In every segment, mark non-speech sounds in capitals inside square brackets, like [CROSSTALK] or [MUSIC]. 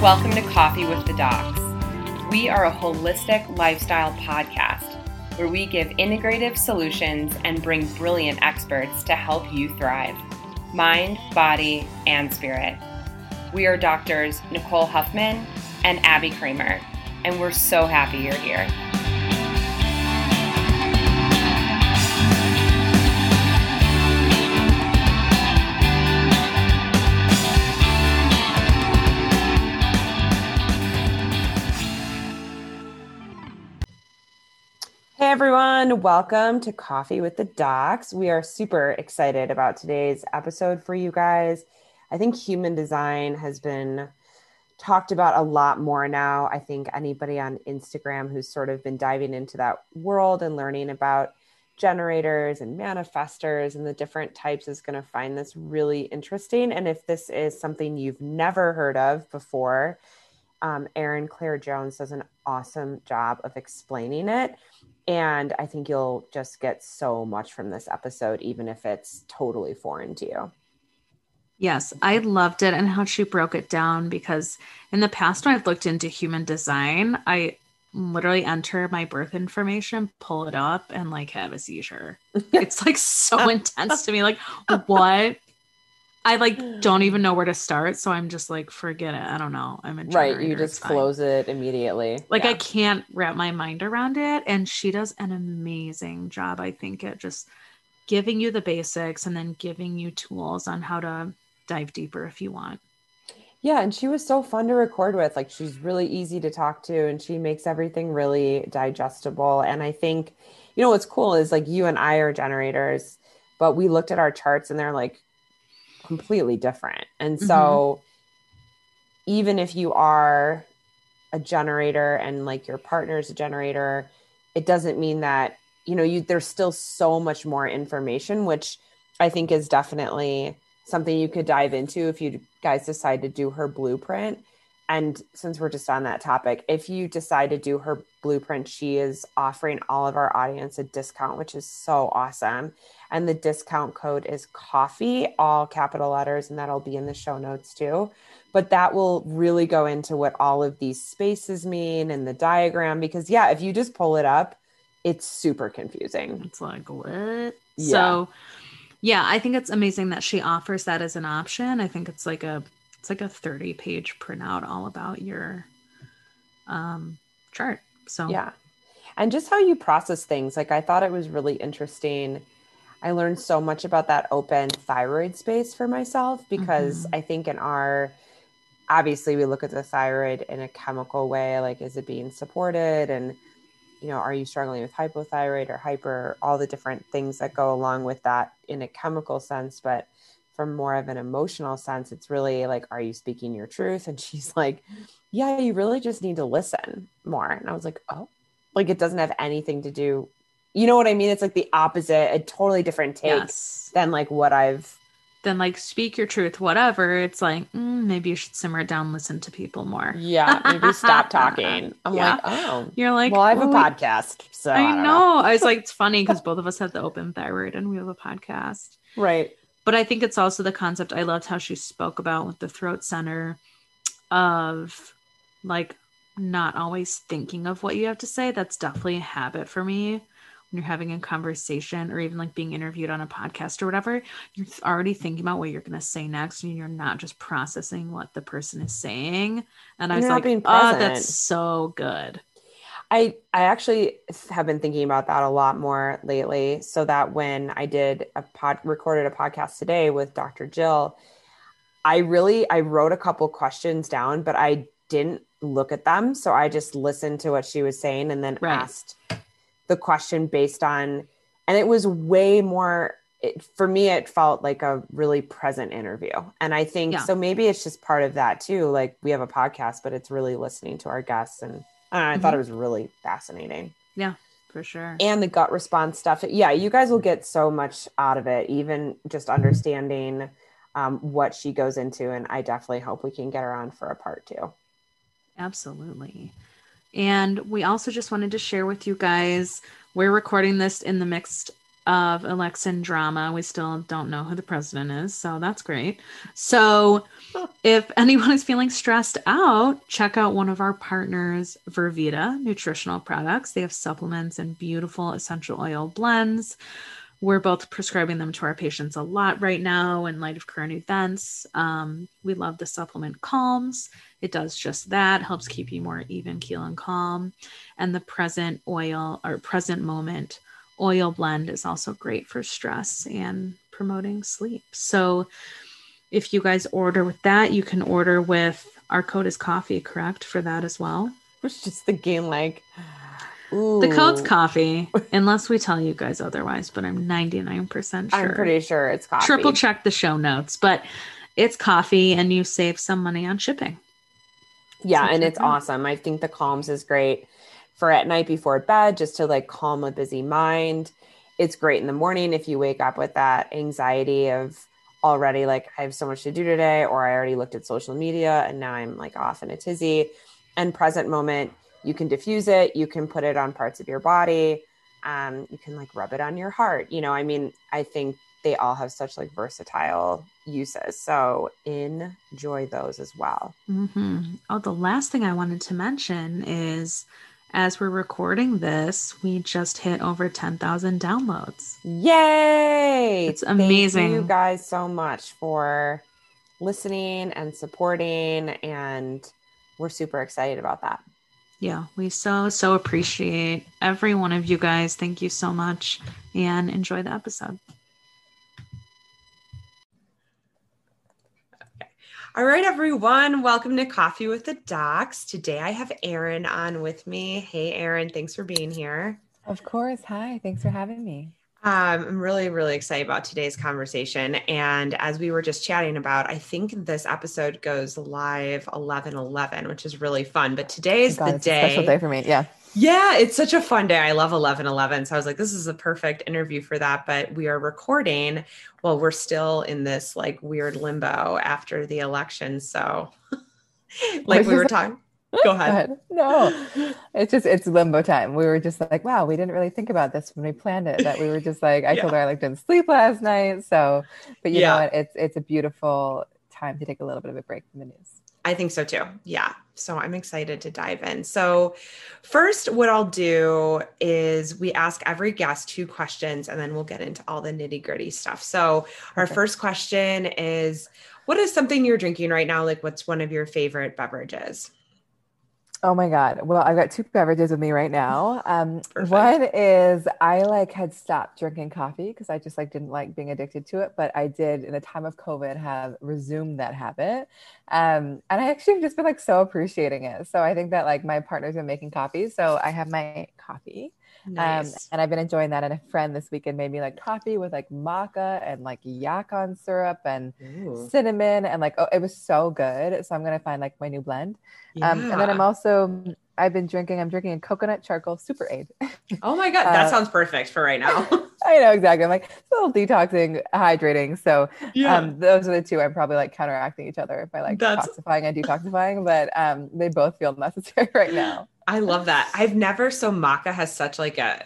Welcome to Coffee with the Docs. We are a holistic lifestyle podcast where we give integrative solutions and bring brilliant experts to help you thrive mind, body, and spirit. We are doctors Nicole Huffman and Abby Kramer, and we're so happy you're here. Everyone, welcome to Coffee with the Docs. We are super excited about today's episode for you guys. I think human design has been talked about a lot more now. I think anybody on Instagram who's sort of been diving into that world and learning about generators and manifestors and the different types is going to find this really interesting. And if this is something you've never heard of before, um, Erin Claire Jones does an awesome job of explaining it. And I think you'll just get so much from this episode, even if it's totally foreign to you. Yes, I loved it and how she broke it down because in the past, when I've looked into human design, I literally enter my birth information, pull it up, and like have a seizure. [LAUGHS] It's like so [LAUGHS] intense to me. Like, what I like [SIGHS] don't even know where to start. So I'm just like, forget it. I don't know. I'm a right. You just close it immediately. Like yeah. I can't wrap my mind around it. And she does an amazing job, I think, at just giving you the basics and then giving you tools on how to dive deeper if you want. Yeah, and she was so fun to record with. Like she's really easy to talk to and she makes everything really digestible. And I think, you know, what's cool is like you and I are generators, but we looked at our charts and they're like completely different. And so mm-hmm. even if you are a generator and like your partner is a generator, it doesn't mean that, you know, you there's still so much more information, which I think is definitely something you could dive into if you guys decide to do her blueprint. And since we're just on that topic, if you decide to do her blueprint, she is offering all of our audience a discount, which is so awesome. And the discount code is coffee, all capital letters, and that'll be in the show notes too. But that will really go into what all of these spaces mean and the diagram. Because, yeah, if you just pull it up, it's super confusing. It's like, what? Yeah. So, yeah, I think it's amazing that she offers that as an option. I think it's like a it's like a 30 page printout all about your um chart. So yeah. And just how you process things. Like I thought it was really interesting I learned so much about that open thyroid space for myself because mm-hmm. I think in our obviously we look at the thyroid in a chemical way like is it being supported and you know are you struggling with hypothyroid or hyper all the different things that go along with that in a chemical sense but from more of an emotional sense it's really like are you speaking your truth and she's like yeah you really just need to listen more and i was like oh like it doesn't have anything to do you know what I mean? It's like the opposite, a totally different take yes. than like what I've then like speak your truth, whatever. It's like mm, maybe you should simmer it down, listen to people more. Yeah, maybe stop [LAUGHS] talking. I'm yeah. like, oh, you're like, well, I have a podcast, so I, I know. know. I was like, it's [LAUGHS] funny because both of us have the open thyroid and we have a podcast, right? But I think it's also the concept. I loved how she spoke about with the throat center of like not always thinking of what you have to say. That's definitely a habit for me when you're having a conversation or even like being interviewed on a podcast or whatever, you're already thinking about what you're going to say next and you're not just processing what the person is saying. And I was like, oh, that's so good. I I actually have been thinking about that a lot more lately so that when I did a pod recorded a podcast today with Dr. Jill, I really I wrote a couple questions down, but I didn't look at them. So I just listened to what she was saying and then right. asked the question based on, and it was way more. It, for me, it felt like a really present interview, and I think yeah. so. Maybe it's just part of that too. Like we have a podcast, but it's really listening to our guests, and I, I mm-hmm. thought it was really fascinating. Yeah, for sure. And the gut response stuff. Yeah, you guys will get so much out of it, even just understanding um, what she goes into. And I definitely hope we can get her on for a part two. Absolutely. And we also just wanted to share with you guys we're recording this in the midst of election drama. We still don't know who the president is, so that's great. So, [LAUGHS] if anyone is feeling stressed out, check out one of our partners, Vervita Nutritional Products. They have supplements and beautiful essential oil blends. We're both prescribing them to our patients a lot right now in light of current events. Um, we love the supplement Kalmz. It does just that, helps keep you more even, keel, and calm. And the present oil or present moment oil blend is also great for stress and promoting sleep. So if you guys order with that, you can order with our code is coffee, correct? For that as well. I was just thinking like Ooh. The code's coffee, [LAUGHS] unless we tell you guys otherwise, but I'm 99% sure. I'm pretty sure it's coffee. Triple check the show notes, but it's coffee and you save some money on shipping. Yeah, and it's awesome. I think the Kalmz is great for at night before bed, just to like calm a busy mind. It's great in the morning if you wake up with that anxiety of already like I have so much to do today, or I already looked at social media and now I'm like off in a tizzy. And present moment, you can diffuse it, you can put it on parts of your body, um, you can like rub it on your heart. You know, I mean, I think they all have such like versatile uses. So enjoy those as well. Mm-hmm. Oh, the last thing I wanted to mention is as we're recording this, we just hit over 10,000 downloads. Yay! It's amazing. Thank you guys so much for listening and supporting. And we're super excited about that. Yeah, we so, so appreciate every one of you guys. Thank you so much and enjoy the episode. All right, everyone. Welcome to Coffee with the Docs. Today I have Erin on with me. Hey, Erin. Thanks for being here. Of course. Hi. Thanks for having me. Um, I'm really, really excited about today's conversation. And as we were just chatting about, I think this episode goes live 11 11, which is really fun. But today is God, the day. special day for me. Yeah. Yeah, it's such a fun day. I love 11 11. So I was like, this is a perfect interview for that. But we are recording while we're still in this like weird limbo after the election. So, [LAUGHS] like we were talking. [LAUGHS] Go ahead. no, it's just it's limbo time. We were just like, wow, we didn't really think about this when we planned it. That we were just like, I [LAUGHS] yeah. told her I like didn't sleep last night. So, but you yeah. know what? It's it's a beautiful time to take a little bit of a break from the news. I think so too. Yeah. So I'm excited to dive in. So, first, what I'll do is we ask every guest two questions and then we'll get into all the nitty gritty stuff. So, our okay. first question is What is something you're drinking right now? Like, what's one of your favorite beverages? Oh my God. Well, I've got two beverages with me right now. Um, one is I like had stopped drinking coffee because I just like didn't like being addicted to it, but I did in the time of COVID have resumed that habit. Um, and I actually have just been like so appreciating it. So I think that like my partner's been making coffee. So I have my coffee nice. Um, and I've been enjoying that. And a friend this weekend made me like coffee with like maca and like yacon syrup and Ooh. cinnamon and like oh, it was so good. So I'm gonna find like my new blend. Yeah. Um, and then I'm also I've been drinking. I'm drinking a coconut charcoal super aid. [LAUGHS] Oh my god, that uh, sounds perfect for right now. [LAUGHS] I know exactly. I'm like a little detoxing, hydrating. So yeah. um, those are the two. I'm probably like counteracting each other by like That's... detoxifying and detoxifying, but um, they both feel [LAUGHS] necessary right now. I love that. I've never so maca has such like a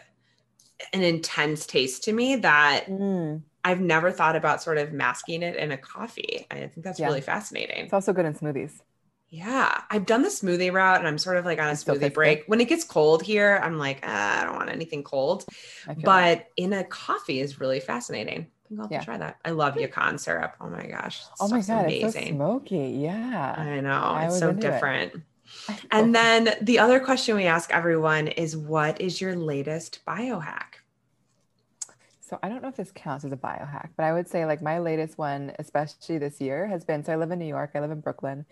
an intense taste to me that mm. I've never thought about sort of masking it in a coffee. I think that's yeah. really fascinating. It's also good in smoothies. Yeah, I've done the smoothie route and I'm sort of like on a smoothie break. When it gets cold here, I'm like, ah, I don't want anything cold. But that. in a coffee is really fascinating. I think I'll yeah. try that. I love yacon syrup. Oh my gosh. Oh my god, amazing. it's so smoky. Yeah. I know. I it's so different. It. And oh. then the other question we ask everyone is what is your latest biohack? So I don't know if this counts as a biohack, but I would say like my latest one, especially this year, has been so I live in New York, I live in Brooklyn,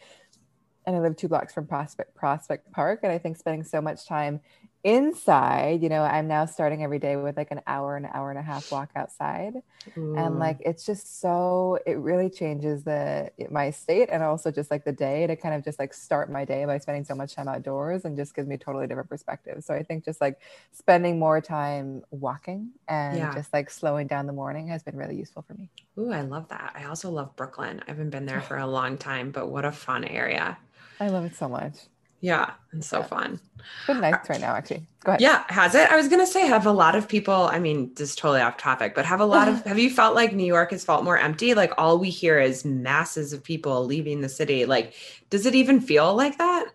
and I live two blocks from Prospect Prospect Park. And I think spending so much time inside, you know, I'm now starting every day with like an hour, an hour and a half walk outside. Ooh. And like it's just so it really changes the my state and also just like the day to kind of just like start my day by spending so much time outdoors and just gives me a totally different perspective. So I think just like spending more time walking and yeah. just like slowing down the morning has been really useful for me. Ooh, I love that. I also love Brooklyn. I haven't been there [SIGHS] for a long time, but what a fun area. I love it so much. Yeah, it's so fun. It's been nice right now, actually. Go ahead. Yeah, has it? I was gonna say, have a lot of people. I mean, this is totally off topic, but have a lot of. [LAUGHS] have you felt like New York has felt more empty? Like all we hear is masses of people leaving the city. Like, does it even feel like that?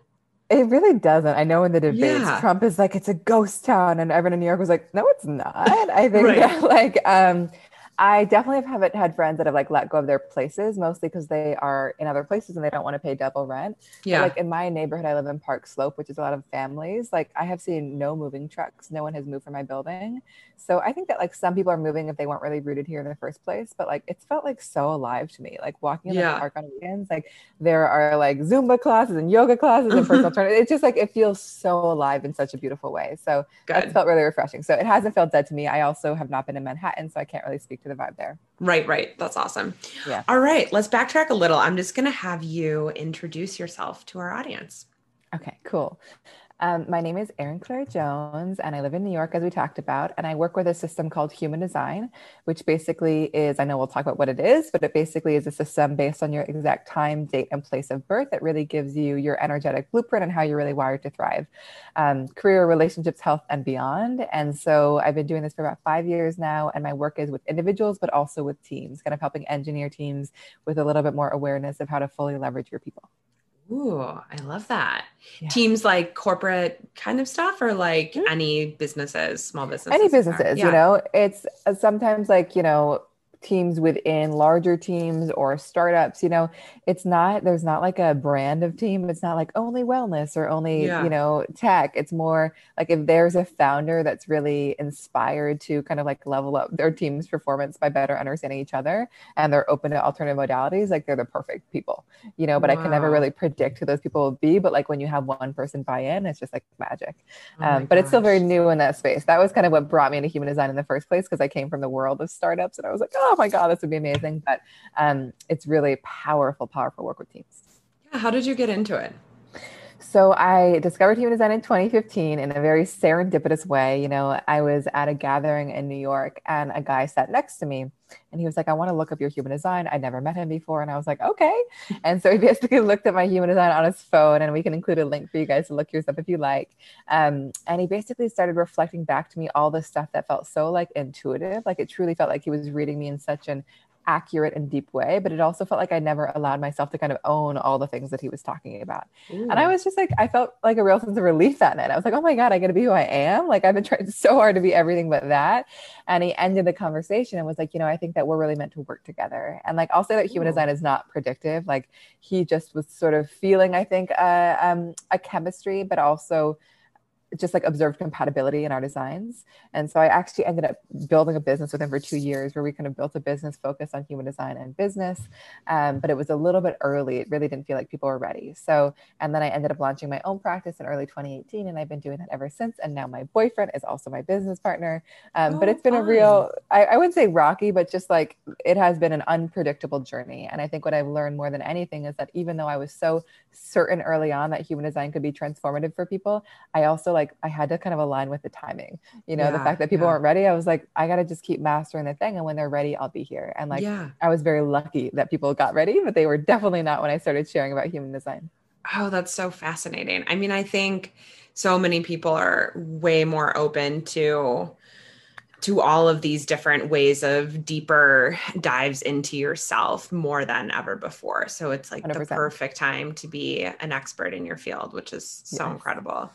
It really doesn't. I know in the debates, Yeah. Trump is like, it's a ghost town. And everyone in New York was like, no, it's not. I think Right. that, [LAUGHS] like, um, I definitely haven't had friends that have like let go of their places, mostly because they are in other places and they don't want to pay double rent. But, Yeah. like in my neighborhood, I live in Park Slope, which is a lot of families. Like I have seen no moving trucks. No one has moved from my building. So I think that like some people are moving if they weren't really rooted here in the first place. But like it's felt like so alive to me. Like walking in Yeah. the park on weekends, like there are like Zumba classes and yoga classes and personal [LAUGHS] training. It's just like it feels so alive in such a beautiful way. So Good. that's felt really refreshing. So it hasn't felt dead to me. I also have not been in Manhattan, so I can't really speak to the vibe there. Right, right. That's awesome. Yeah. All right, let's backtrack a little. I'm just going to have you introduce yourself to our audience. Okay, cool. Um, my name is Erin Claire Jones, and I live in New York, as we talked about. And I work with a system called Human Design, which basically is I know we'll talk about what it is, but it basically is a system based on your exact time, date, and place of birth that really gives you your energetic blueprint and how you're really wired to thrive um, career, relationships, health, and beyond. And so I've been doing this for about five years now, and my work is with individuals, but also with teams, kind of helping engineer teams with a little bit more awareness of how to fully leverage your people. Ooh, I love that. Yeah. Teams like corporate kind of stuff or like Mhm. any businesses, small businesses? any businesses Yeah. you know it's uh, sometimes like you know teams within larger teams or startups you know it's not there's not like a brand of team. It's not like only wellness or only Yeah. you know tech. It's more like if there's a founder that's really inspired to kind of like level up their team's performance by better understanding each other and they're open to alternative modalities like they're the perfect people you know but i can never really predict who those people will be but like when you have one person buy in it's just like magic. Oh um, but it's still very new in that space. That was kind of what brought me into human design in the first place because I came from the world of startups and I was like, oh my God, this would be amazing. But um, it's really powerful, powerful work with teams. Yeah, how did you get into it? So I discovered human design in 2015 in a very serendipitous way. You know, I was at a gathering in New York and a guy sat next to me and he was like, I want to look up your human design. I'd never met him before. And I was like, okay. And so he [LAUGHS] basically looked at my human design on his phone and we can include a link for you guys to look yours up if you like. Um, and he basically started reflecting back to me all the stuff that felt so like intuitive. Like it truly felt like he was reading me in such an accurate and deep way, but it also felt like I never allowed myself to kind of own all the things that he was talking about. And I was just like, I felt like a real sense of relief that night. I was like, oh my God, I got to be who I am. Like, I've been trying [LAUGHS] so hard to be everything but that. And he ended the conversation and was like, you know, I think that we're really meant to work together. And like, I'll say that human Ooh. design is not predictive. Like, he just was sort of feeling, I think, uh, um, a chemistry, but also just like observed compatibility in our designs. And so I actually ended up building a business with him for two years where we kind of built a business focused on human design and business. Um, but it was a little bit early. It really didn't feel like people were ready. So, and then I ended up launching my own practice in early 2018. And I've been doing that ever since. And now my boyfriend is also my business partner. Um, but Oh, it's been a real, I, I wouldn't say rocky, but just like it has been an unpredictable journey. And I think what I've learned more than anything is that even though I was so certain early on that human design could be transformative for people, I also like I had to kind of align with the timing. You know, the fact that people yeah. weren't ready, I was like, I gotta just keep mastering the thing. And when they're ready, I'll be here. And like yeah. I was very lucky that people got ready, but they were definitely not when I started sharing about human design. Oh, that's so fascinating. I mean, I think so many people are way more open to to all of these different ways of deeper dives into yourself more than ever before. So it's like the 100%. perfect time to be an expert in your field, which is so Yes. incredible.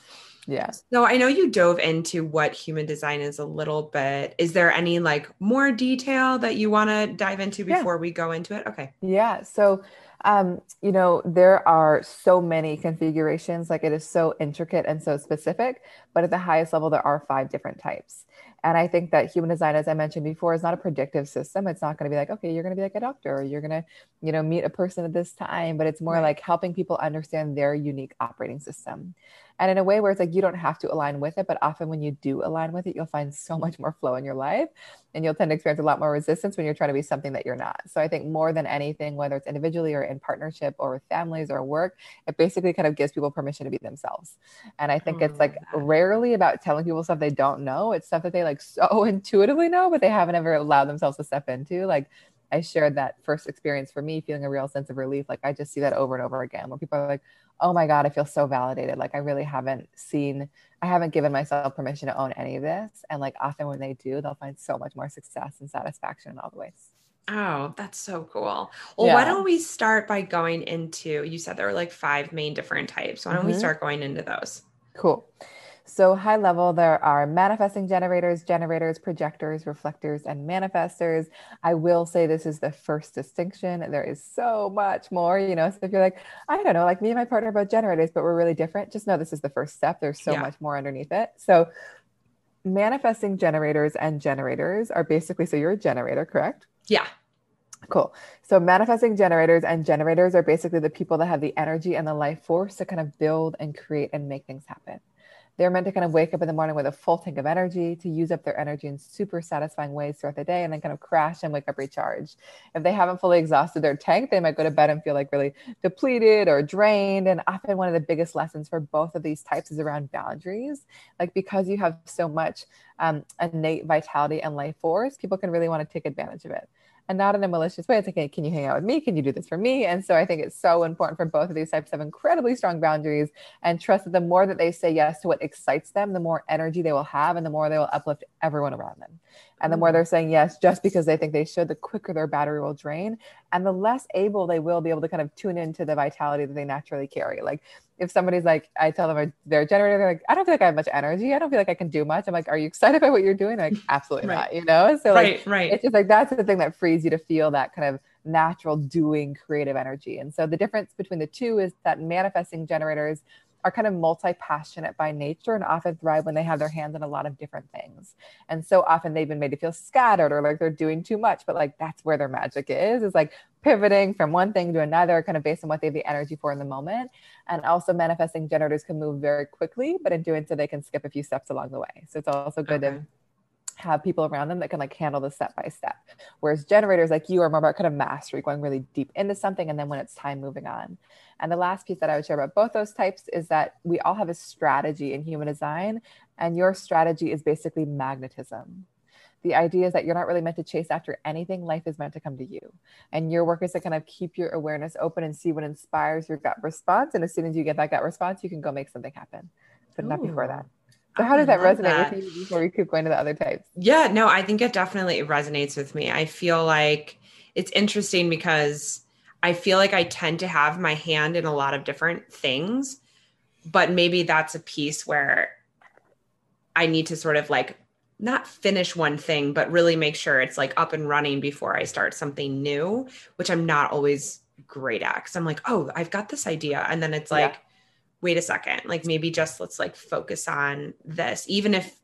Yeah. So I know you dove into what human design is a little bit. Is there any like more detail that you want to dive into Yeah. before we go into it? Okay. Yeah. So, um, you know, there are so many configurations, like it is so intricate and so specific, but at the highest level, there are five different types. And I think that human design, as I mentioned before, is not a predictive system. It's not going to be like, okay, you're going to be like a doctor, or you're going to, you know, meet a person at this time, but it's more Right. like helping people understand their unique operating system. And in a way where it's like you don't have to align with it, but often when you do align with it, you'll find so much more flow in your life and you'll tend to experience a lot more resistance when you're trying to be something that you're not. So I think more than anything, whether it's individually or in partnership or with families or work, it basically kind of gives people permission to be themselves. And I think Oh, it's like that. rarely about telling people stuff they don't know. It's stuff that they like so [LAUGHS] intuitively know, but they haven't ever allowed themselves to step into. Like I shared that first experience for me, feeling a real sense of relief. Like I just see that over and over again where people are like, oh my God, I feel so validated. Like I really haven't seen, I haven't given myself permission to own any of this. And like often when they do, they'll find so much more success and satisfaction in all the ways. Oh, that's so cool. Well, yeah. why don't we start by going into, you said there were like five main different types. Why don't mm-hmm. we start going into those? Cool. So, high level, there are manifesting generators, generators, projectors, reflectors, and manifestors. I will say this is the first distinction. There is so much more, you know. So, if you're like, I don't know, like me and my partner are both generators, but we're really different, just know this is the first step. There's so yeah. much more underneath it. So, manifesting generators and generators are basically so you're a generator, correct? Yeah. Cool. So manifesting generators and generators are basically the people that have the energy and the life force to kind of build and create and make things happen. They're meant to kind of wake up in the morning with a full tank of energy to use up their energy in super satisfying ways throughout the day and then kind of crash and wake up recharged. If they haven't fully exhausted their tank, they might go to bed and feel like really depleted or drained. And often one of the biggest lessons for both of these types is around boundaries. Like because you have so much um, innate vitality and life force, people can really want to take advantage of it and not in a malicious way. It's like, hey, can you hang out with me? Can you do this for me? And so I think it's so important for both of these types to have incredibly strong boundaries and trust that the more that they say yes to what excites them, the more energy they will have and the more they will uplift everyone around them. And the more mm. they're saying yes just because they think they should, the quicker their battery will drain and the less able they will be able to kind of tune into the vitality that they naturally carry. Like if somebody's like, I tell them they're a generator, they're like, I don't feel like I have much energy. I don't feel like I can do much. I'm like, are you excited by what you're doing? They're like, [LAUGHS] absolutely right. not, you know? So like, right, right. it's just like, that's the thing that frees you to feel that kind of natural doing creative energy. And so the difference between the two is that manifesting generators are kind of multi-passionate by nature and often thrive when they have their hands in a lot of different things. And so often they've been made to feel scattered or like they're doing too much, but like that's where their magic is, is like pivoting from one thing to another, kind of based on what they have the energy for in the moment. And also manifesting generators can move very quickly, but in doing so, they can skip a few steps along the way. So it's also good okay. to have people around them that can like handle the step by step. Whereas generators like you are more about kind of mastery, going really deep into something, and then when it's time, moving on. And the last piece that I would share about both those types is that we all have a strategy in human design, and your strategy is basically magnetism. The idea is that you're not really meant to chase after anything. Life is meant to come to you. And your work is to kind of keep your awareness open and see what inspires your gut response. And as soon as you get that gut response, you can go make something happen, but Ooh. not before that. So how does that resonate that. with you before we keep going to the other types? Yeah, no, I think it definitely resonates with me. I feel like it's interesting because I feel like I tend to have my hand in a lot of different things, but maybe that's a piece where I need to sort of like not finish one thing, but really make sure it's like up and running before I start something new, which I'm not always great at. Cause I'm like, oh, I've got this idea. And then it's like, yeah wait a second, like maybe just let's like focus on this, even if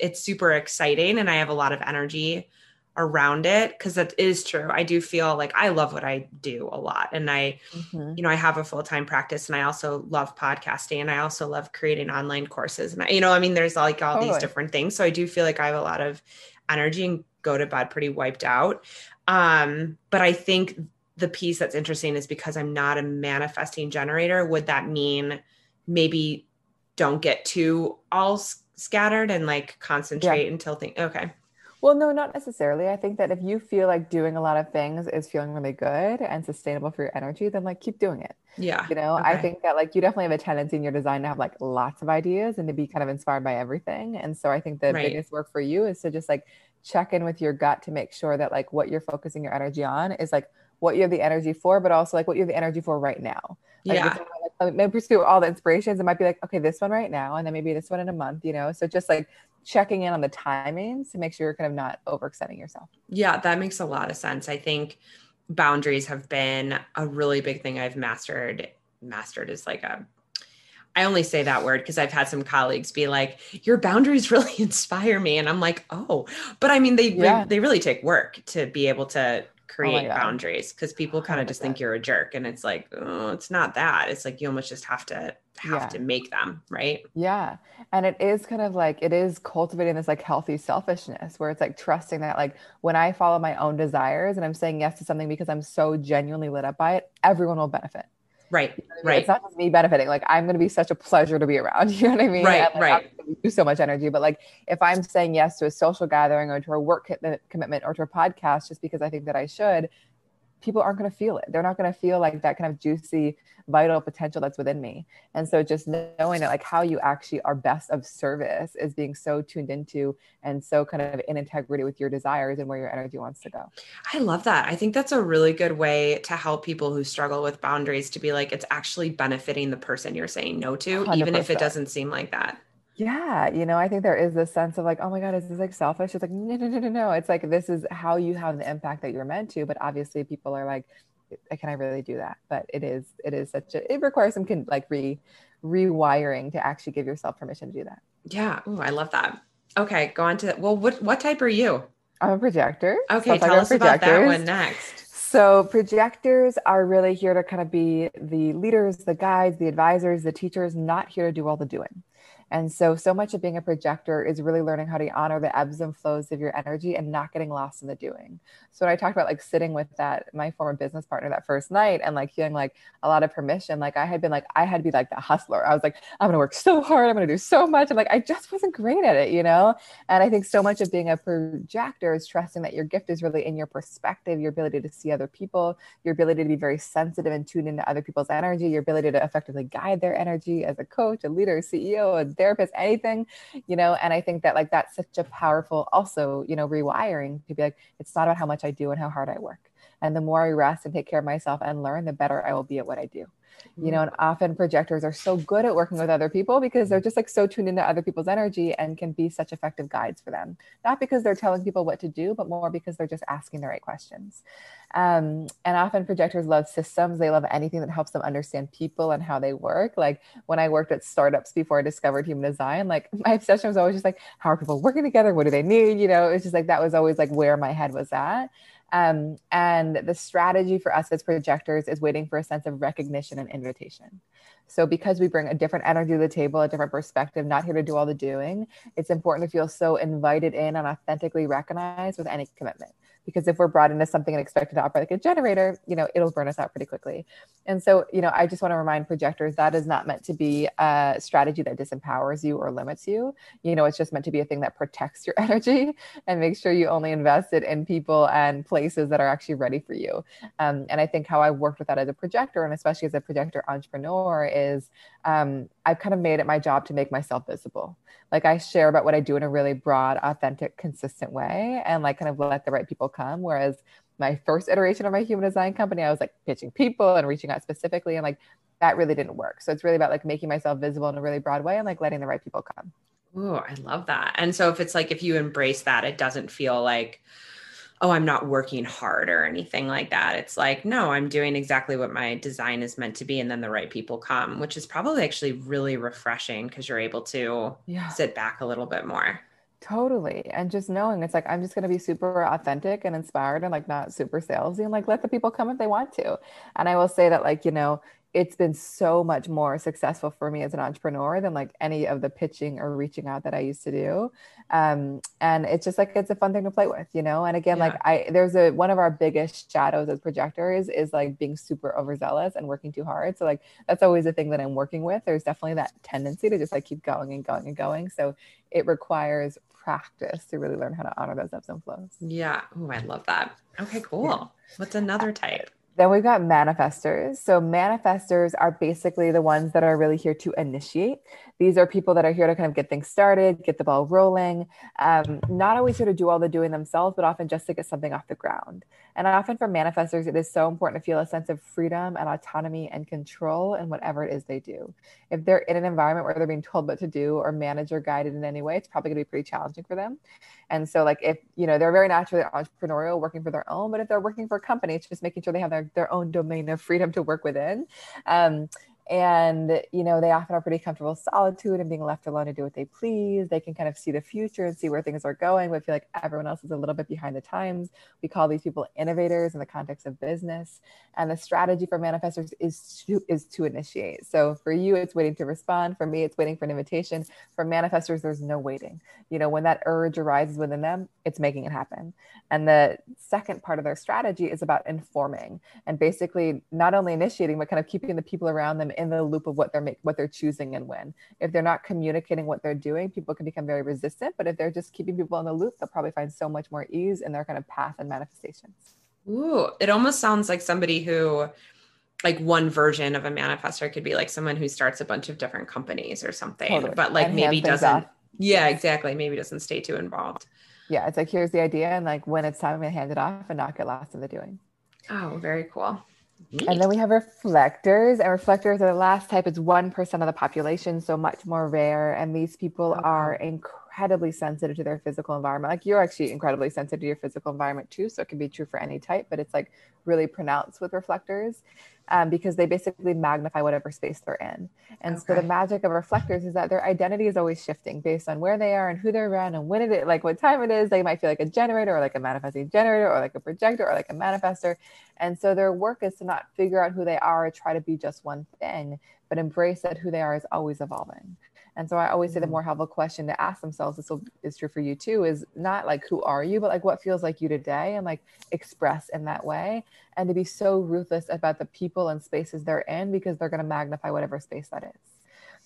it's super exciting and I have a lot of energy around it because that is true i do feel like i love what i do a lot and i mm-hmm. you know i have a full-time practice and i also love podcasting and i also love creating online courses and I, you know i mean there's like all totally. these different things so i do feel like i have a lot of energy and go to bed pretty wiped out um but i think the piece that's interesting is because I'm not a manifesting generator, would that mean maybe don't get too all scattered and like concentrate yeah. until things? okay. Well, no, not necessarily. I think that if you feel like doing a lot of things is feeling really good and sustainable for your energy, then like keep doing it. Yeah. You know, okay. I think that like you definitely have a tendency in your design to have like lots of ideas and to be kind of inspired by everything. And so I think the right. biggest work for you is to just like check in with your gut to make sure that like what you're focusing your energy on is like what you have the energy for, but also like what you have the energy for right now. Like, yeah. Like, maybe pursue all the inspirations. It might be like, okay, this one right now, and then maybe this one in a month, you know? So just like checking in on the timings to make sure you're kind of not overextending yourself. Yeah, that makes a lot of sense. I think boundaries have been a really big thing I've mastered. Mastered is like a I only say that word because I've had some colleagues be like, "Your boundaries [LAUGHS] really inspire me," and I'm like, "Oh," but I mean, they yeah. they really take work to be able to Oh create oh boundaries because people kind of just think you're a jerk and it's like oh it's not that. It's like you almost just have to have yeah. to make them right? Yeah. And it is kind of like it is cultivating this like healthy selfishness where it's like trusting that like when i follow my own desires and i'm saying yes to something because i'm so genuinely lit up by it everyone will benefit Right. You know I mean? Right. It's not just me benefiting. Like I'm going to be such a pleasure to be around. [LAUGHS] You know what I mean? Right, And, like, right. Gonna so much energy, but like if I'm saying yes to a social gathering or to a work commitment or to a podcast just because I think that I should, people aren't going to feel it. They're not going to feel like that kind of juicy, vital potential that's within me. And so just knowing that like how you actually are best of service is being so tuned into and so kind of in integrity with your desires and where your energy wants to go. I love that. I think that's a really good way to help people who struggle with boundaries to be like, it's actually benefiting the person you're saying no to, even if it doesn't seem like that. Yeah, you know, I think there is this sense of like, oh my God, is this like selfish? It's like, no, no, no, no, no. It's like this is how you have the impact that you're meant to. But obviously, people are like, can I really do that? But it is, it is such a, it requires some con- like re rewiring to actually give yourself permission to do that. Yeah. Oh, I love that. Okay. Go on to that well, what what type are you? I'm a projector. Okay, tell us about that one next. So projectors are really here to kind of be the leaders, the guides, the advisors, the teachers, not here to do all the doing. And so, so much of being a projector is really learning how to honor the ebbs and flows of your energy and not getting lost in the doing. So when I talked about like sitting with that, my former business partner that first night and like feeling like a lot of permission, like I had been like, I had to be like the hustler. I was like, I'm going to work so hard. I'm going to do so much. And like, I just wasn't great at it, you know? And I think so much of being a projector is trusting that your gift is really in your perspective, your ability to see other people, your ability to be very sensitive and tuned into other people's energy, your ability to effectively guide their energy as a coach, a leader, a CEO, a therapist, anything, you know. And I think that like that's such a powerful, also, you know, rewiring to be like, it's not about how much I do and how hard I work. And the more I rest and take care of myself and learn, the better I will be at what I do you know and often projectors are so good at working with other people because they're just like so tuned into other people's energy and can be such effective guides for them. Not because they're telling people what to do but more because they're just asking the right questions. Um, and often projectors love systems. They love anything that helps them understand people and how they work. Like when i worked at startups before i discovered human design like [LAUGHS] my obsession was always just like how are people working together? What do they need? You know it's just like that was always like where my head was at um, and the strategy for us as projectors is waiting for a sense of recognition and invitation. So, because we bring a different energy to the table, a different perspective, not here to do all the doing, it's important to feel so invited in and authentically recognized with any commitment. Because if we're brought into something and expected to operate like a generator, you know, it'll burn us out pretty quickly. And so, you know, I just want to remind projectors that is not meant to be a strategy that disempowers you or limits you. You know, it's just meant to be a thing that protects your [LAUGHS] energy and makes sure you only invest it in people and places that are actually ready for you. Um, and I think how I worked with that as a projector and especially as a projector entrepreneur is um, I've kind of made it my job to make myself visible. Like I share about what I do in a really broad, authentic, consistent way and like kind of let the right people come. Whereas my first iteration of my human design company, I was like pitching people and reaching out specifically and like that really didn't work. So it's really about like making myself visible in a really broad way and like letting the right people come. Oh, I love that. And so if it's like if you embrace that, it doesn't feel like, oh, I'm not working hard or anything like that. It's like, no, I'm doing exactly what my design is meant to be. And then the right people come, which is probably actually really refreshing because you're able to Yeah. sit back a little bit more. Totally. And just knowing it's like, I'm just going to be super authentic and inspired and like not super salesy and like let the people come if they want to. And I will say that, like, you know, it's been so much more successful for me as an entrepreneur than like any of the pitching or reaching out that I used to do. Um, and it's just like, it's a fun thing to play with, you know? And again, like I, there's a, one of our biggest shadows as projectors is like being super overzealous and working too hard. So like, that's always a thing that I'm working with. There's definitely that tendency to just like keep going and going and going. So it requires practice to really learn how to honor those ebbs and flows. Yeah. Oh, I love that. Okay, cool. What's another type? Then we've got manifestors. So, manifestors are basically the ones that are really here to initiate. These are people that are here to kind of get things started, get the ball rolling, um, not always here to do all the doing themselves, but often just to get something off the ground. And often for manifestors, it is so important to feel a sense of freedom and autonomy and control in whatever it is they do. If they're in an environment where they're being told what to do or managed or guided in any way, it's probably going to be pretty challenging for them. And so, like, if you know, they're very naturally entrepreneurial, working for their own, but if they're working for a company, it's just making sure they have their, their own domain of freedom to work within. Um, and you know they often are pretty comfortable solitude and being left alone to do what they please. They can kind of see the future and see where things are going but feel like everyone else is a little bit behind the times. We call these people innovators in the context of business and the strategy for manifestors is to is to initiate. So for you it's waiting to respond. For me it's waiting for an invitation. For manifestors there's no waiting. You know when that urge arises within them it's making it happen. And the second part of their strategy is about informing and basically not only initiating but kind of keeping the people around them in the loop of what they're make, what they're choosing and when. If they're not communicating what they're doing, people can become very resistant. But if they're just keeping people in the loop, they'll probably find so much more ease in their kind of path and manifestations. Ooh, it almost sounds like somebody who like one version of a manifestor could be like someone who starts a bunch of different companies or something, totally. but like and maybe doesn't. Off. Yeah, exactly. Maybe doesn't stay too involved. Yeah, it's like here's the idea, and like when it's time, I'm gonna hand it off and not get lost in the doing. Oh, very cool. And then we have reflectors, and reflectors are the last type. It's 1% of the population, so much more rare. And these people okay. are incredibly sensitive to their physical environment. Like you're actually incredibly sensitive to your physical environment too. So it can be true for any type, but it's like really pronounced with reflectors um, because they basically magnify whatever space they're in. And okay. so the magic of reflectors is that their identity is always shifting based on where they are and who they're around and when it is, like what time it is. They might feel like a generator or like a manifesting generator or like a projector or like a manifester. And so their work is to not figure out who they are or try to be just one thing, but embrace that who they are is always evolving. And so I always say the mm-hmm. more helpful question to ask themselves, this will, is true for you too, is not like who are you, but like what feels like you today and like express in that way. And to be so ruthless about the people and spaces they're in because they're going to magnify whatever space that is.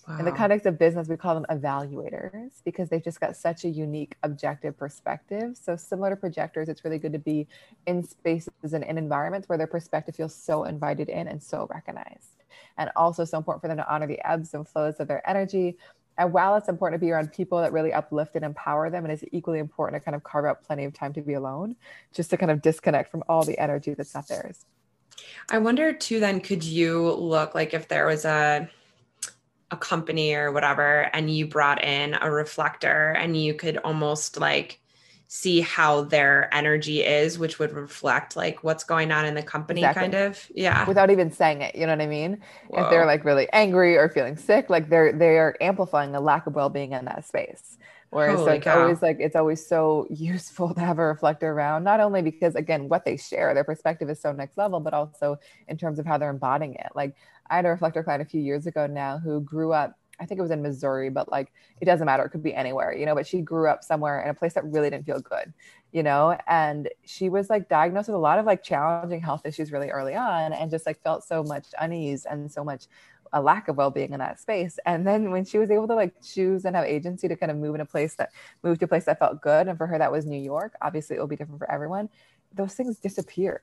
Wow. In the context of business, we call them evaluators because they've just got such a unique objective perspective. So, similar to projectors, it's really good to be in spaces and in environments where their perspective feels so invited in and so recognized. And also, so important for them to honor the ebbs and flows of their energy, and while it's important to be around people that really uplift and empower them, it is equally important to kind of carve out plenty of time to be alone, just to kind of disconnect from all the energy that's not theirs. I wonder too, then, could you look like if there was a, a company or whatever, and you brought in a reflector and you could almost like see how their energy is, which would reflect like what's going on in the company, exactly. kind of. Yeah. Without even saying it, you know what I mean? Whoa. If they're like really angry or feeling sick, like they're they are amplifying a lack of well being in that space. Whereas Holy it's cow. always like it's always so [LAUGHS] useful to have a reflector around, not only because again what they share, their perspective is so next level, but also in terms of how they're embodying it. Like I had a reflector client a few years ago now who grew up I think it was in Missouri, but like it doesn't matter. It could be anywhere, you know. But she grew up somewhere in a place that really didn't feel good, you know. And she was like diagnosed with a lot of like challenging health issues really early on, and just like felt so much unease and so much a lack of well-being in that space. And then when she was able to like choose and have agency to kind of move in a place that moved to a place that felt good, and for her that was New York. Obviously, it will be different for everyone. Those things disappeared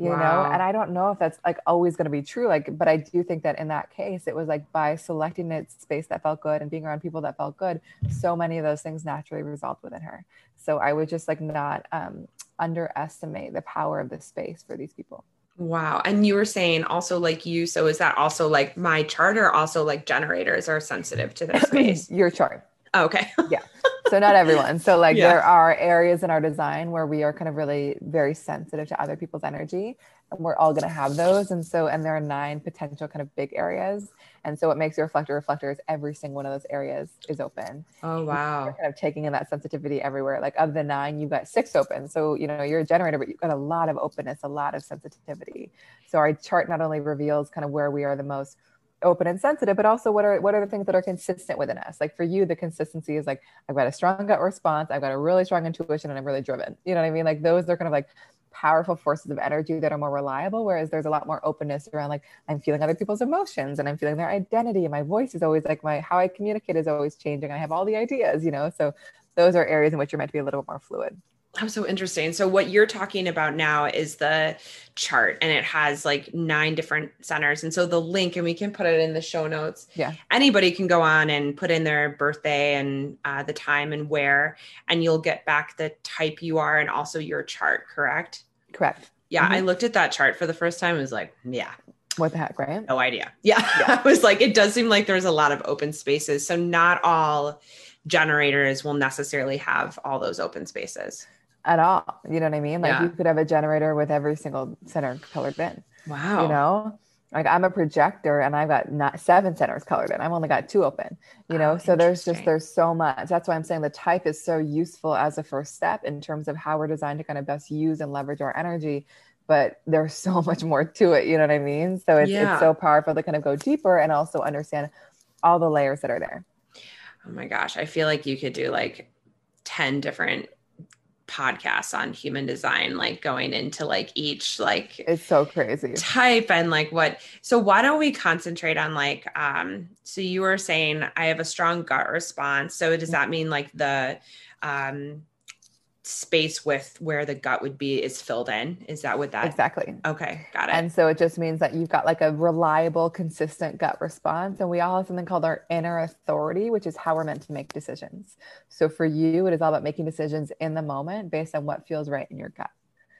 you wow. know and i don't know if that's like always going to be true like but i do think that in that case it was like by selecting a space that felt good and being around people that felt good so many of those things naturally resolved within her so i would just like not um, underestimate the power of this space for these people Wow. And you were saying also like you, so is that also like my chart or also like generators are sensitive to this [CLEARS THROAT] space? Your chart. Oh, okay. [LAUGHS] yeah. So not everyone. So like yeah. there are areas in our design where we are kind of really very sensitive to other people's energy and we're all going to have those. And so and there are nine potential kind of big areas. And so what makes your reflector reflector is every single one of those areas is open. Oh wow. you're kind of taking in that sensitivity everywhere. Like of the nine you've got six open. So you know you're a generator but you've got a lot of openness a lot of sensitivity. So our chart not only reveals kind of where we are the most open and sensitive, but also what are what are the things that are consistent within us? Like for you, the consistency is like I've got a strong gut response, I've got a really strong intuition, and I'm really driven. You know what I mean? Like those are kind of like powerful forces of energy that are more reliable whereas there's a lot more openness around like i'm feeling other people's emotions and i'm feeling their identity and my voice is always like my how i communicate is always changing i have all the ideas you know so those are areas in which you're meant to be a little bit more fluid Oh, so interesting. So what you're talking about now is the chart and it has like nine different centers. And so the link, and we can put it in the show notes. Yeah. Anybody can go on and put in their birthday and uh, the time and where, and you'll get back the type you are and also your chart, correct? Correct. Yeah. Mm-hmm. I looked at that chart for the first time. I was like, yeah. What the heck, right? No idea. [LAUGHS] Yeah. yeah. I was like, it does seem like there's a lot of open spaces. So not all generators will necessarily have all those open spaces at all. You know what I mean? Like yeah. you could have a generator with every single center colored bin. Wow. You know? like I'm a projector and I've got not seven centers colored in. I've only got two open, you know? Oh, so there's just, there's so much. That's why I'm saying the type is so useful as a first step in terms of how we're designed to kind of best use and leverage our energy. But there's [LAUGHS] so much more to it. You know what I mean? So it's, Yeah. it's so powerful to kind of go deeper and also understand all the layers that are there. Oh my gosh, I feel like you could do like 10 different podcasts on human design, like going into like each like It's so crazy. type and like what so why don't we concentrate on like um so you were saying I have a strong gut response. So does that mean like the um space with where the gut would be is filled in? Is that what that Exactly. okay, got it. And so it just means that you've got like a reliable, consistent gut response. And we all have something called our inner authority, which is how we're meant to make decisions. So for you, it is all about making decisions in the moment based on what feels right in your gut.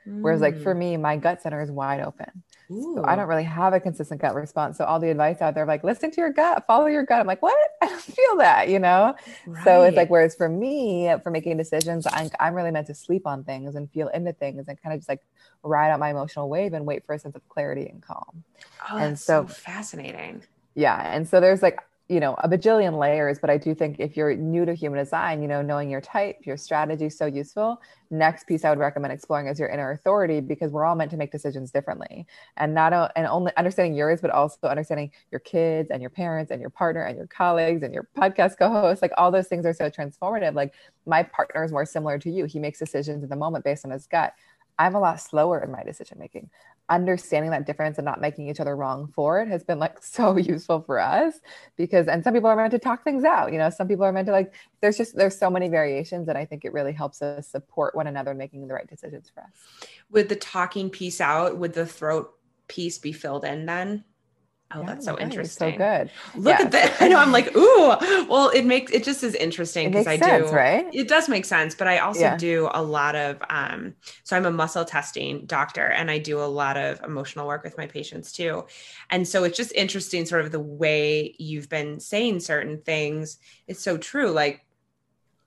Whereas, like for mm. me, my gut center is wide open. So I don't really have a consistent gut response. So all the advice out there, like listen to your gut, follow your gut. I'm like, what? [LAUGHS] I don't feel that, you know? So it's like, whereas for me, for making decisions, I'm, I'm really meant to sleep on things and feel into things and kind of just like ride out my emotional wave and wait for a sense of clarity and calm. oh, and that's so so- fascinating. Yeah. And so there's like, you know, a bajillion layers, but I do think if you're new to human design, you know, knowing your type, your strategy is so useful. Next piece I would recommend exploring is your inner authority because we're all meant to make decisions differently. And not and only understanding yours, but also understanding your kids and your parents and your partner and your colleagues and your podcast co-host. Like all those things are so transformative. Like my partner is more similar to you. He makes decisions in the moment based on his gut. I'm a lot slower in my decision making. Understanding that difference and not making each other wrong for it has been like [LAUGHS] so useful for us because and some people are meant to talk things out. You know, some people are meant to like there's just there's so many variations and I think it really helps us support one another making the right decisions for us. Would the talking piece out, would the throat piece be filled in then? Oh, Yeah, that's so. Interesting. So good. Look Yeah. at that. [LAUGHS] I know. I'm like, ooh. Well, it makes it just is interesting because I sense, do. right? It does make sense, but I also Yeah. do a lot of. um So I'm a muscle testing doctor, and I do a lot of emotional work with my patients too. And so it's just interesting, sort of the way you've been saying certain things. It's so true. Like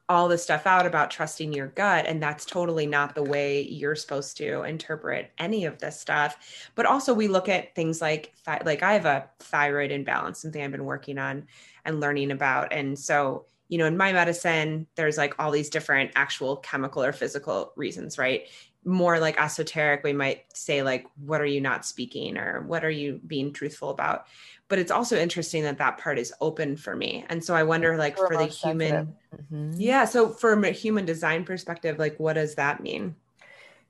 all this stuff out about trusting your gut and that's totally not the way you're supposed to interpret any of this stuff. But also we look at things like like i have a thyroid imbalance something i've been working on and learning about. And so you know in my medicine there's like all these different actual chemical or physical reasons right more like esoteric we might say like what are you not speaking or what are you being truthful about but it's also interesting that that part is open for me and so i wonder like We're for the human Mhm. yeah. So from a human design perspective, like what does that mean?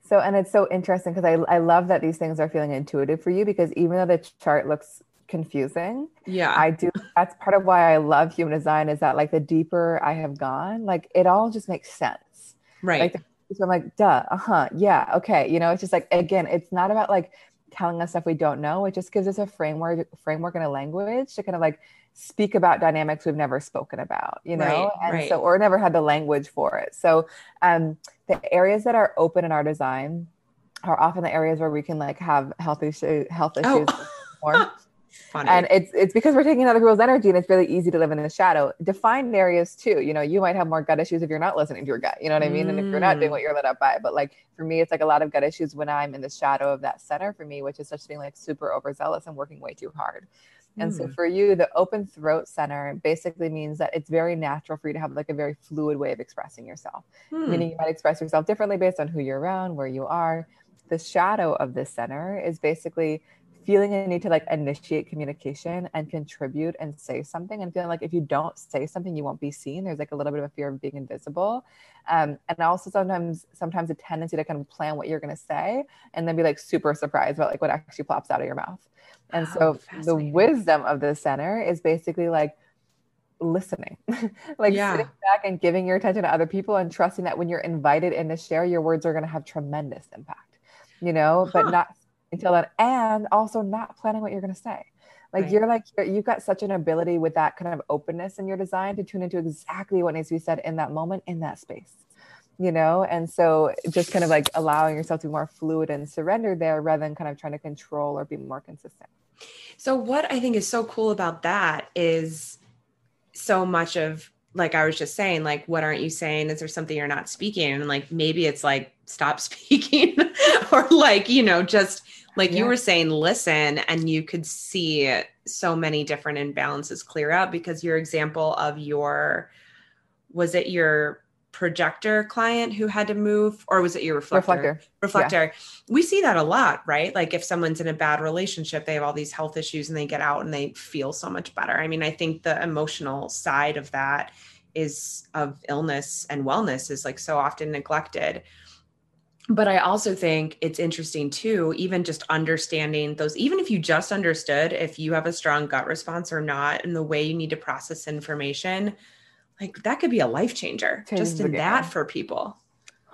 So, and it's so interesting because I, I love that these things are feeling intuitive for you because even though the chart looks confusing, Yeah. I do. That's part of why I love human design is that like the deeper I have gone, like it all just makes sense. right. Like, so I'm like, duh, uh huh, yeah, okay. You know, it's just like again, it's not about like telling us stuff we don't know. It just gives us a framework, framework and a language to kind of like speak about dynamics we've never spoken about. You know, Right, and right. so or never had the language for it. So, um, the areas that are open in our design are often the areas where we can like have health issues, health issues. oh, more. [LAUGHS] funny. and it's it's because we're taking other people's energy and it's really easy to live in the shadow defined areas too you know you might have more gut issues if you're not listening to your gut you know what i mean and if you're not doing Mm. what you're lit up by but like for me it's like a lot of gut issues when i'm in the shadow of that center for me which is just being like super overzealous and working way too hard and so Mm. for you the open throat center basically means that it's very natural for you to have like a very fluid way of expressing yourself Hmm. meaning you might express yourself differently based on who you're around, where you are. The shadow of this center is basically feeling a need to like initiate communication and contribute and say something and feeling like if you don't say something you won't be seen. There's like a little bit of a fear of being invisible. Um, and also sometimes sometimes a tendency to kind of plan what you're going to say and then be like super surprised about like what actually plops out of your mouth. And Oh, so the wisdom of the center is basically like listening. [LAUGHS] Like Yeah. sitting back and giving your attention to other people and trusting that when you're invited in to share your words are going to have tremendous impact you know? Huh. but not until then and also not planning what you're going to say like Right. you're like you're, you've got such an ability with that kind of openness in your design to tune into exactly what needs to be said in that moment in that space you know and so just kind of like allowing yourself to be more fluid and surrender there rather than kind of trying to control or be more consistent So what I think is so cool about that is so much of like I was just saying, like, what aren't you saying? Is there something you're not speaking? And like maybe it's like stop [LAUGHS] speaking [LAUGHS] or like, you know, just like Yeah. you were saying, listen, and you could see so many different imbalances clear out because your example of your was it your projector client who had to move or was it your reflector? reflector. reflector we see that a lot right like if someone's in a bad relationship they have all these health issues and they get out and they feel so much better i mean i think the emotional side of that is of illness and wellness is like so often neglected but i also think it's interesting too even just understanding those even if you just understood if you have a strong gut response or not and the way you need to process information like that could be a life changer Changes just in that for people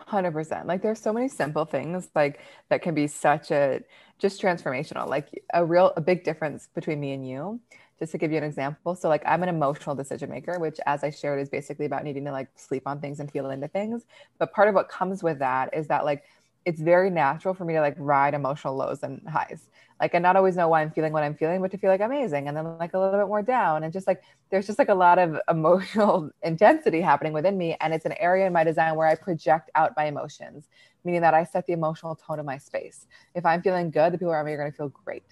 Hundred percent. Like there's so many simple things like that can be such a just transformational. Like a real a big difference between me and you. Just to give you an example. So like I'm an emotional decision maker, which as I shared is basically about needing to like sleep on things and feel into things. But part of what comes with that is that like it's very natural for me to like ride emotional lows and highs. Like and not always know why I'm feeling what I'm feeling, but to feel like amazing and then like a little bit more down and just like there's just like a lot of [LAUGHS] emotional intensity happening within me and it's an area in my design where i project out my emotions meaning that i set the emotional tone of my space if i'm feeling good the people around me are going to feel great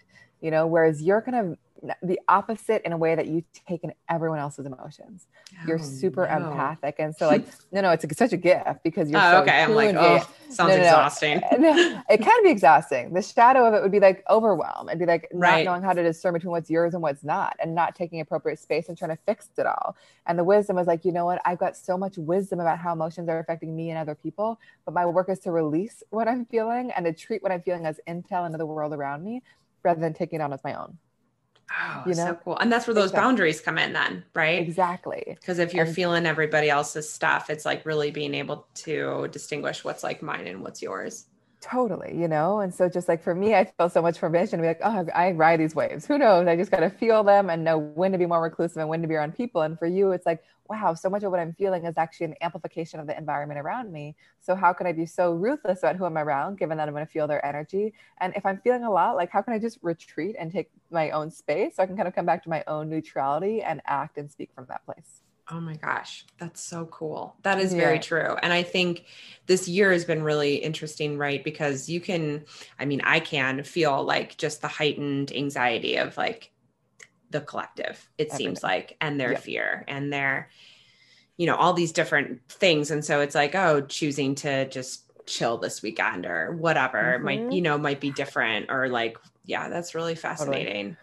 you know whereas you're kind of the opposite in a way that you take in everyone else's emotions you're Oh, super no. empathic and so like [LAUGHS] no no it's a, such a gift because you're oh, so okay i'm like oh sounds No, no, exhausting [LAUGHS] it can be exhausting. The shadow of it would be like overwhelm. It'd be like not Right. knowing how to discern between what's yours and what's not, and not taking appropriate space and trying to fix it all. And the wisdom was like, you know what? I've got so much wisdom about how emotions are affecting me and other people, but my work is to release what I'm feeling and to treat what I'm feeling as intel into the world around me, rather than taking it on as my own. Oh, you so cool. And that's where those Exactly. boundaries come in then, right? Exactly. Because if you're And- feeling everybody else's stuff, it's like really being able to distinguish what's like mine and what's yours. Totally, you know, and so just like for me, I feel so much permission to be like, oh, I ride these waves. Who knows? I just got to feel them and know when to be more reclusive and when to be around people. And for you, it's like, wow, so much of what I'm feeling is actually an amplification of the environment around me. So how can I be so ruthless about who I'm around, given that I'm going to feel their energy? And if I'm feeling a lot, like how can I just retreat and take my own space so I can kind of come back to my own neutrality and act and speak from that place? Oh my gosh, that's so cool. That is very true. And I think this year has been really interesting, right? Because you can, I mean, I can feel like just the heightened anxiety of like the collective, it seems like, and their Yep. fear and their, you know, all these different things. And so it's like, oh, choosing to just chill this weekend or whatever might, Mhm. you know, might be different or like, yeah, that's really fascinating.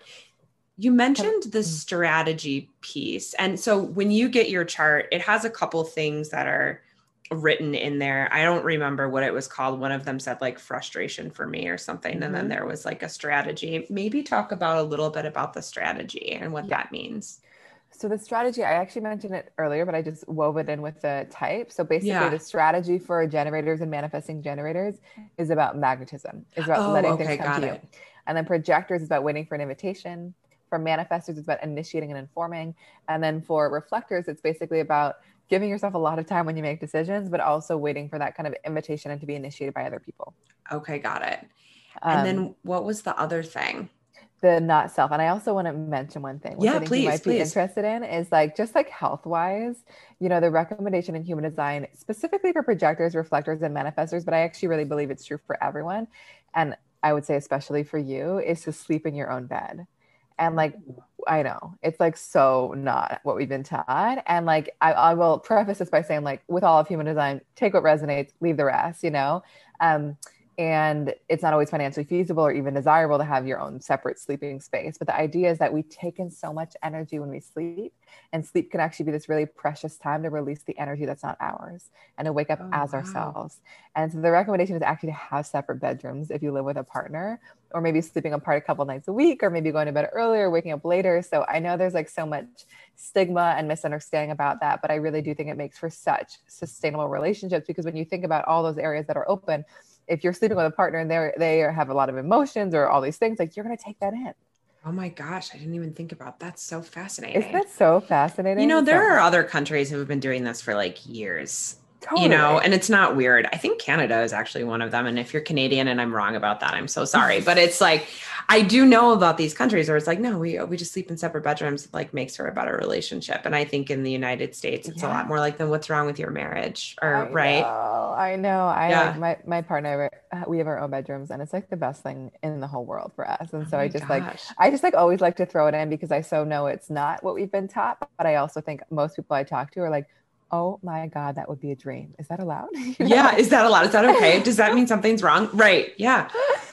You mentioned the Mm. strategy piece. And so when you get your chart, it has a couple things that are written in there. I don't remember what it was called. One of them said like frustration for me or something. And then Mhm. there was like a strategy. Maybe talk about a little bit about the strategy and what Yeah. that means. So the strategy, I actually mentioned it earlier, but I just wove it in with the type. So basically, Yeah. the strategy for generators and manifesting generators is about magnetism. Is about Oh, letting okay, things come to you. And then projectors is about waiting for an invitation. For manifestors, it's about initiating and informing. And then for reflectors, it's basically about giving yourself a lot of time when you make decisions, but also waiting for that kind of invitation and to be initiated by other people. Okay, got it. And Um, then what was the other thing? the not self. And I also want to mention one thing, which Yeah, I think please, you might be please. interested in, is like just like health wise, you know, the recommendation in human design, specifically for projectors, reflectors, and manifestors, but I actually really believe it's true for everyone. And I would say, especially for you, is to sleep in your own bed. And like, I know it's like so not what we've been taught. And like, I, I will preface this by saying, like, with all of human design, take what resonates, leave the rest, you know? Um, and it's not always financially feasible or even desirable to have your own separate sleeping space but the idea is that we take in so much energy when we sleep and sleep can actually be this really precious time to release the energy that's not ours and to wake up Oh, as wow. ourselves and so the recommendation is actually to have separate bedrooms if you live with a partner or maybe sleeping apart a couple nights a week or maybe going to bed earlier waking up later so i know there's like so much stigma and misunderstanding about that but i really do think it makes for such sustainable relationships because when you think about all those areas that are open if you're sleeping with a partner and they they have a lot of emotions or all these things, like you're going to take that in. Oh my gosh, I didn't even think about that. So fascinating. Isn't that so fascinating? you know, there So- are other countries who have been doing this for like years. Totally. you know and it's not weird i think canada is actually one of them and if you're canadian and i'm wrong about that i'm so sorry but it's like I do know about these countries where it's like, no, we we just sleep in separate bedrooms, like makes for a better relationship. And I think in the United States, it's yeah. a lot more like, then what's wrong with your marriage? Or I right? Know, I know. I yeah. like my my partner. We have our own bedrooms, and it's like the best thing in the whole world for us. And oh so oh I just gosh. like I just like always like to throw it in because I so know it's not what we've been taught, but I also think most people I talk to are like, oh my god that would be a dream. Is that allowed? [LAUGHS] Yeah is that allowed? Is that okay? [LAUGHS] Does that mean something's wrong? Right yeah.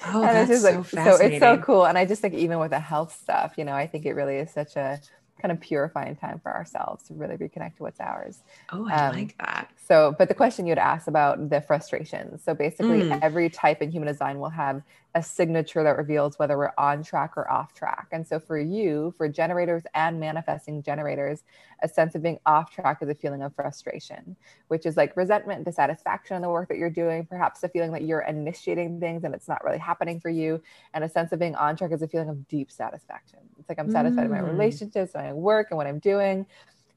Oh and that's so, like, so it's so cool. And i just think even with the health stuff you know i think it really is such a kind of purifying time for ourselves to really reconnect to what's ours. Oh, I um, like that. So, but the question you had asked about the frustrations. So basically, mm. every type in human design will have a signature that reveals whether we're on track or off track. And so for you, for generators and manifesting generators, a sense of being off track is a feeling of frustration, which is like resentment, dissatisfaction in the work that you're doing, perhaps a feeling that you're initiating things and it's not really happening for you. And a sense of being on track is a feeling of deep satisfaction. It's like I'm satisfied mm. in my relationships, my work, and what I'm doing.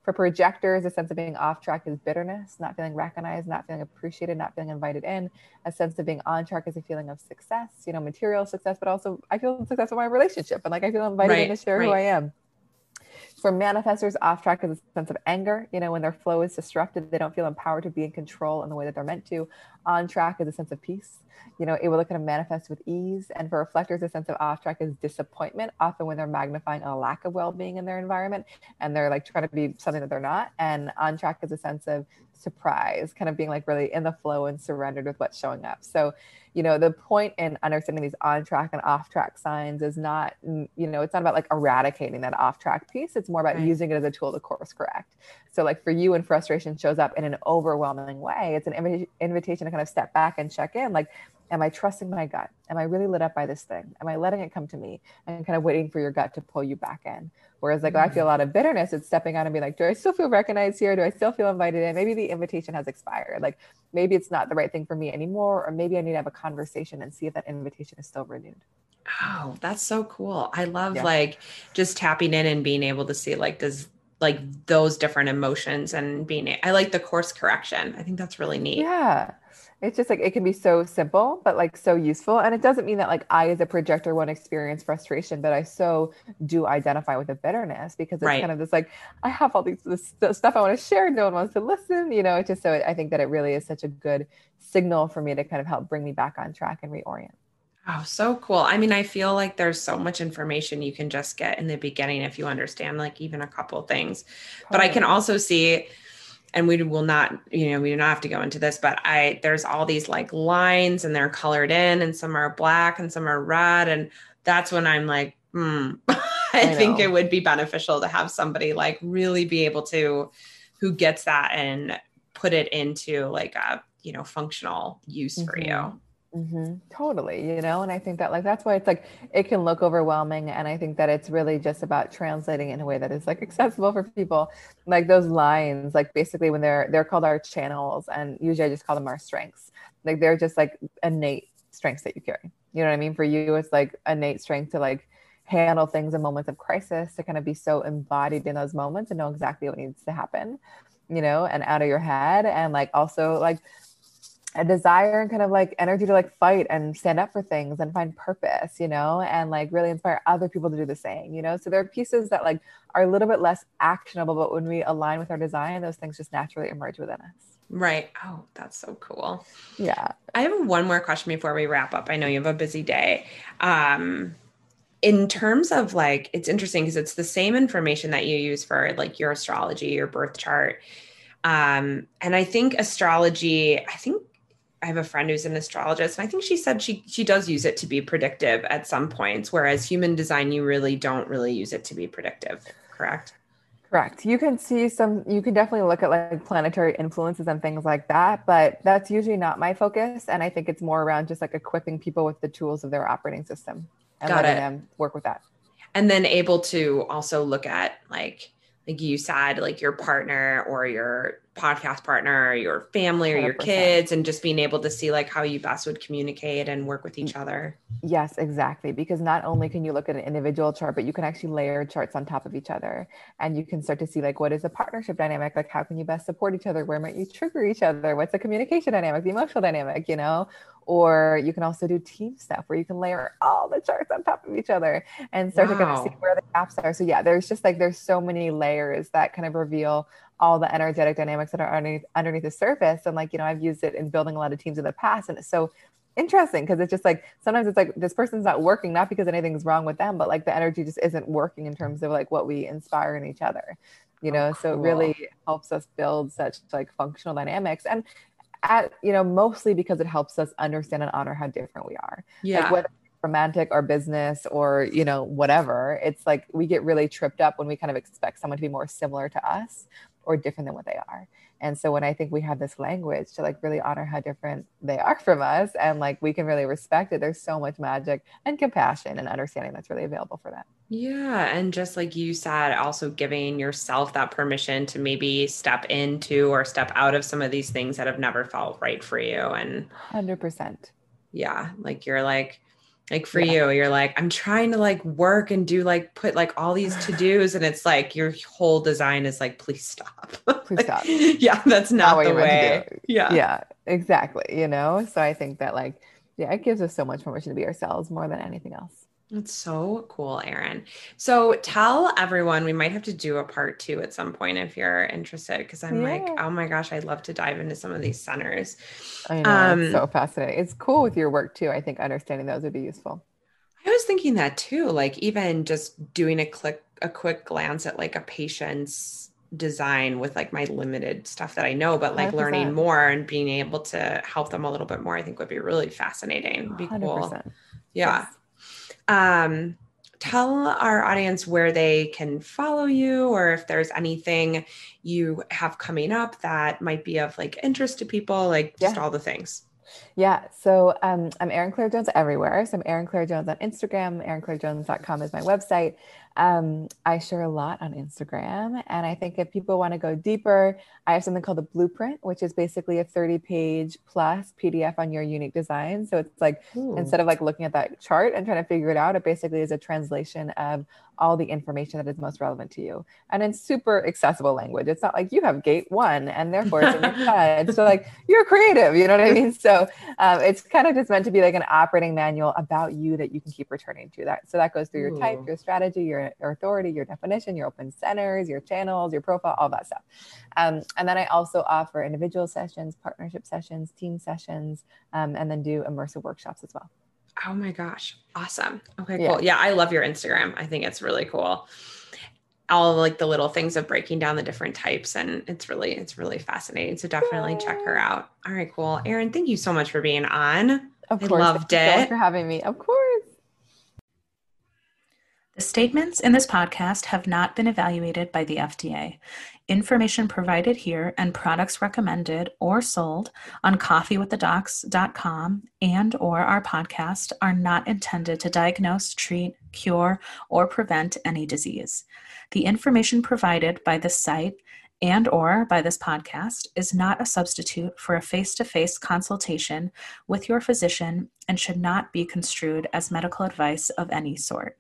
For projectors, a sense of being off track is bitterness, not feeling recognized, not feeling appreciated, not feeling invited in. A sense of being on track is a feeling of success, you know, material success, but also I feel success in my relationship and like I feel invited right, in to share right. who I am. For manifestors, off track is a sense of anger. You know, when their flow is disrupted, they don't feel empowered to be in control in the way that they're meant to. On track is a sense of peace you know, able to kind of manifest with ease. And for reflectors, a sense of off track is disappointment, often when they're magnifying a lack of well being in their environment and they're like trying to be something that they're not. And on track is a sense of surprise, kind of being like really in the flow and surrendered with what's showing up. So, you know, the point in understanding these on track and off track signs is not, you know, it's not about like eradicating that off track piece. It's more about right. using it as a tool to course correct. So, like for you, when frustration shows up in an overwhelming way, it's an inv- invitation to kind of step back and check in. Like, am I trusting my gut? Am I really lit up by this thing? Am I letting it come to me and kind of waiting for your gut to pull you back in? Whereas, like, mm-hmm. I feel a lot of bitterness, it's stepping out and being like, do I still feel recognized here? Do I still feel invited in? Maybe the invitation has expired. Like, maybe it's not the right thing for me anymore, or maybe I need to have a conversation and see if that invitation is still renewed. Oh, that's so cool. I love yeah. like just tapping in and being able to see, like, does like those different emotions and being, I like the course correction. I think that's really neat. Yeah it's just like it can be so simple but like so useful and it doesn't mean that like i as a projector won't experience frustration but i so do identify with the bitterness because it's right. kind of this like i have all these this, stuff i want to share no one wants to listen you know it's just so i think that it really is such a good signal for me to kind of help bring me back on track and reorient Oh, so cool. I mean, I feel like there's so much information you can just get in the beginning if you understand like even a couple things. Totally. But I can also see and we will not you know we do not have to go into this but i there's all these like lines and they're colored in and some are black and some are red. And that's when i'm like hmm [LAUGHS] I, I think it would be beneficial to have somebody like really be able to who gets that and put it into like a you know functional use mm-hmm. for you mm-hmm. Totally, you know, and I think that like that's why it's like it can look overwhelming, and I think that it's really just about translating in a way that is like [LAUGHS] accessible for people. Like those lines, like basically when they're they're called our channels, and usually I just call them our strengths. Like they're just like innate strengths that you carry. You know what I mean? For you, it's like innate strength to like handle things in moments of crisis, to kind of be so embodied in those moments and know exactly what needs to happen, you know, and out of your head, and like also like a desire and kind of like energy to like fight and stand up for things and find purpose, you know, and like really inspire other people to do the same, you know. So there are pieces that like are a little bit less actionable, but when we align with our design, those things just naturally emerge within us. Right. Oh, that's so cool. Yeah. I have one more question before we wrap up. I know you have a busy day. Um, in terms of like, it's interesting because it's the same information that you use for like your astrology, your birth chart. Um, and I think astrology, I think I have a friend who's an astrologist, and I think she said she she does use it to be predictive at some points, whereas human design, you really don't really use it to be predictive. Correct. Correct. You can see some. You can definitely look at like planetary influences and things like that, but that's usually not my focus. And I think it's more around just like equipping people with the tools of their operating system and Got letting it. them work with that. And then able to also look at like like you said, like your partner or your podcast partner or your family or 100%. your kids and just being able to see like how you best would communicate and work with each other. Yes, exactly. Because not only can you look at an individual chart, but you can actually layer charts on top of each other. And you can start to see like what is a partnership dynamic? Like how can you best support each other? Where might you trigger each other? What's the communication dynamic, the emotional dynamic, you know? Or you can also do team stuff where you can layer all the charts on top of each other and start wow. to kind of see where the gaps are. So yeah, there's just like there's so many layers that kind of reveal all the energetic dynamics that are underneath underneath the surface. And like, you know, I've used it in building a lot of teams in the past. And it's so interesting because it's just like sometimes it's like this person's not working not because anything's wrong with them but like the energy just isn't working in terms of like what we inspire in each other you oh, know oh, cool. so it really helps us build such like functional dynamics and at you know mostly because it helps us understand and honor how different we are. Yeah. like whether romantic or business or you know whatever it's like we get really tripped up when we kind of expect someone to be more similar to us or different than what they are. And so when I think we have this language to like really honor how different they are from us and like we can really respect it, there's so much magic and compassion and understanding that's really available for that. Yeah. And just like you said, also giving yourself that permission to maybe step into or step out of some of these things that have never felt right for you. And 100%. Yeah. Like you're like, like for yeah. you you're like i'm trying to like work and do like put like all these to-dos and it's like your whole design is like please stop [LAUGHS] please stop yeah that's not, not the way yeah yeah exactly you know so i think that like yeah it gives us so much permission to be ourselves more than anything else that's so cool, Erin. So tell everyone we might have to do a part two at some point if you're interested, because I'm yeah. like, oh my gosh, I'd love to dive into some of these centers. I know, um, it's so fascinating. It's cool with your work too. I think understanding those would be useful. I was thinking that too, like even just doing a click a quick glance at like a patient's design with like my limited stuff that I know, but like 100%. learning more and being able to help them a little bit more, I think would be really fascinating. Be cool. 100%. Yeah. Yes um, tell our audience where they can follow you or if there's anything you have coming up that might be of like interest to people like just all the things. Yeah. So um, i'm erin claire jones everywhere. So i'm erin claire jones on instagram erinclairejones.com is my website um, I share a lot on Instagram. And I think if people want to go deeper, I have something called the blueprint, which is basically a 30 page plus PDF on your unique design. So it's like Ooh. instead of like looking at that chart and trying to figure it out, it basically is a translation of all the information that is most relevant to you and in super accessible language. It's not like you have gate one and therefore it's in your [LAUGHS] head. So like you're creative, you know what I mean? So um, it's kind of just meant to be like an operating manual about you that you can keep returning to that. So that goes through your type, your strategy, your, your authority, your definition, your open centers, your channels, your profile, all that stuff. Um, and then I also offer individual sessions, partnership sessions, team sessions, um, and then do immersive workshops as well. Oh my gosh. Awesome. Okay, cool. Yeah. yeah, I love your Instagram. I think it's really cool. All like the little things of breaking down the different types and it's really it's really fascinating. So definitely Yay. check her out. All right, cool. Erin, thank you so much for being on. Of course. I loved thank it. for having me. Of course. The statements in this podcast have not been evaluated by the FDA. Information provided here and products recommended or sold on coffeewiththedocs.com and or our podcast are not intended to diagnose, treat, cure, or prevent any disease. The information provided by this site and or by this podcast is not a substitute for a face-to-face consultation with your physician and should not be construed as medical advice of any sort.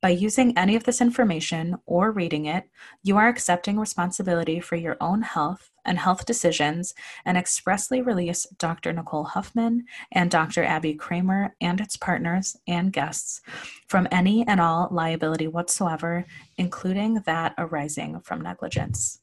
By using any of this information or reading it, you are accepting responsibility for your own health and health decisions and expressly release Dr. Nicole Huffman and Dr. Abby Kramer and its partners and guests from any and all liability whatsoever, including that arising from negligence.